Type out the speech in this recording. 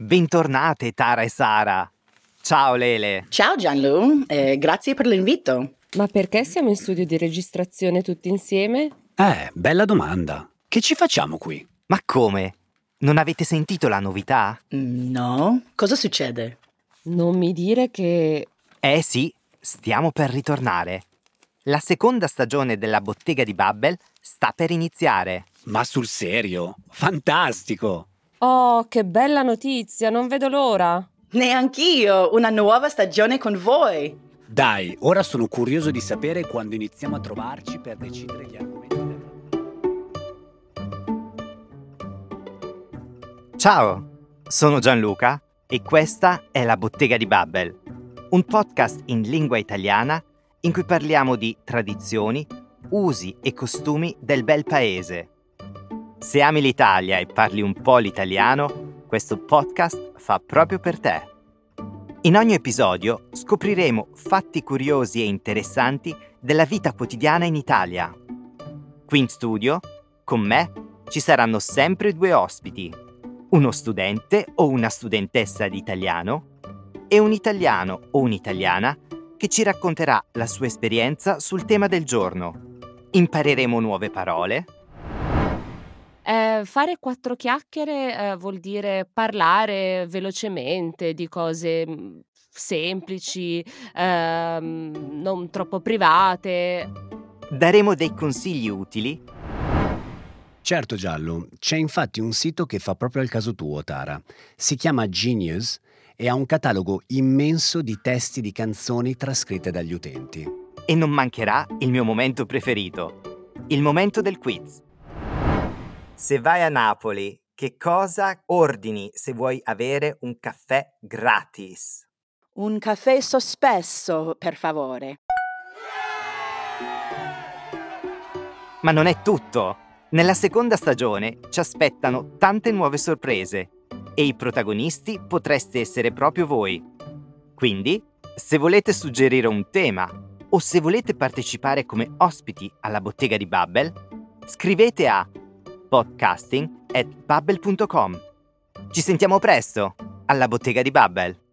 Bentornate Tara e Sara. Ciao Lele. Ciao Gianlu, eh, grazie per l'invito. Ma perché siamo in studio di registrazione tutti insieme? Eh, bella domanda. Che ci facciamo qui? Ma come? Non avete sentito la novità? No, cosa succede? Non mi dire che... Eh sì, stiamo per ritornare. La seconda stagione della Bottega di Babbel sta per iniziare. Ma sul serio? Fantastico! Oh, che bella notizia, non vedo l'ora. Neanch'io, una nuova stagione con voi. Dai, ora sono curioso di sapere quando iniziamo a trovarci per decidere gli argomenti. Ciao, sono Gianluca e questa è la Bottega di Babbel, un podcast in lingua italiana in cui parliamo di tradizioni, usi e costumi del bel paese. Se ami l'Italia e parli un po' l'italiano, questo podcast fa proprio per te. In ogni episodio scopriremo fatti curiosi e interessanti della vita quotidiana in Italia. Qui in studio, con me, ci saranno sempre due ospiti, uno studente o una studentessa di italiano e un italiano o un'italiana che ci racconterà la sua esperienza sul tema del giorno. Impareremo nuove parole, Eh, fare quattro chiacchiere eh, vuol dire parlare velocemente di cose mm, semplici, ehm, non troppo private. daremo dei consigli utili Certo Giallo, c'è infatti un sito che fa proprio al caso tuo, Tara. Si chiama Genius e ha un catalogo immenso di testi di canzoni trascritte dagli utenti. e non mancherà il mio momento preferito, il momento del quiz. Se vai a Napoli, che cosa ordini se vuoi avere un caffè gratis? Un caffè sospeso, per favore. Ma non è tutto! Nella seconda stagione ci aspettano tante nuove sorprese e i protagonisti potreste essere proprio voi. Quindi, se volete suggerire un tema o se volete partecipare come ospiti alla bottega di Babbel, scrivete a podcasting@babbel.com. Ci sentiamo presto alla bottega di Babbel.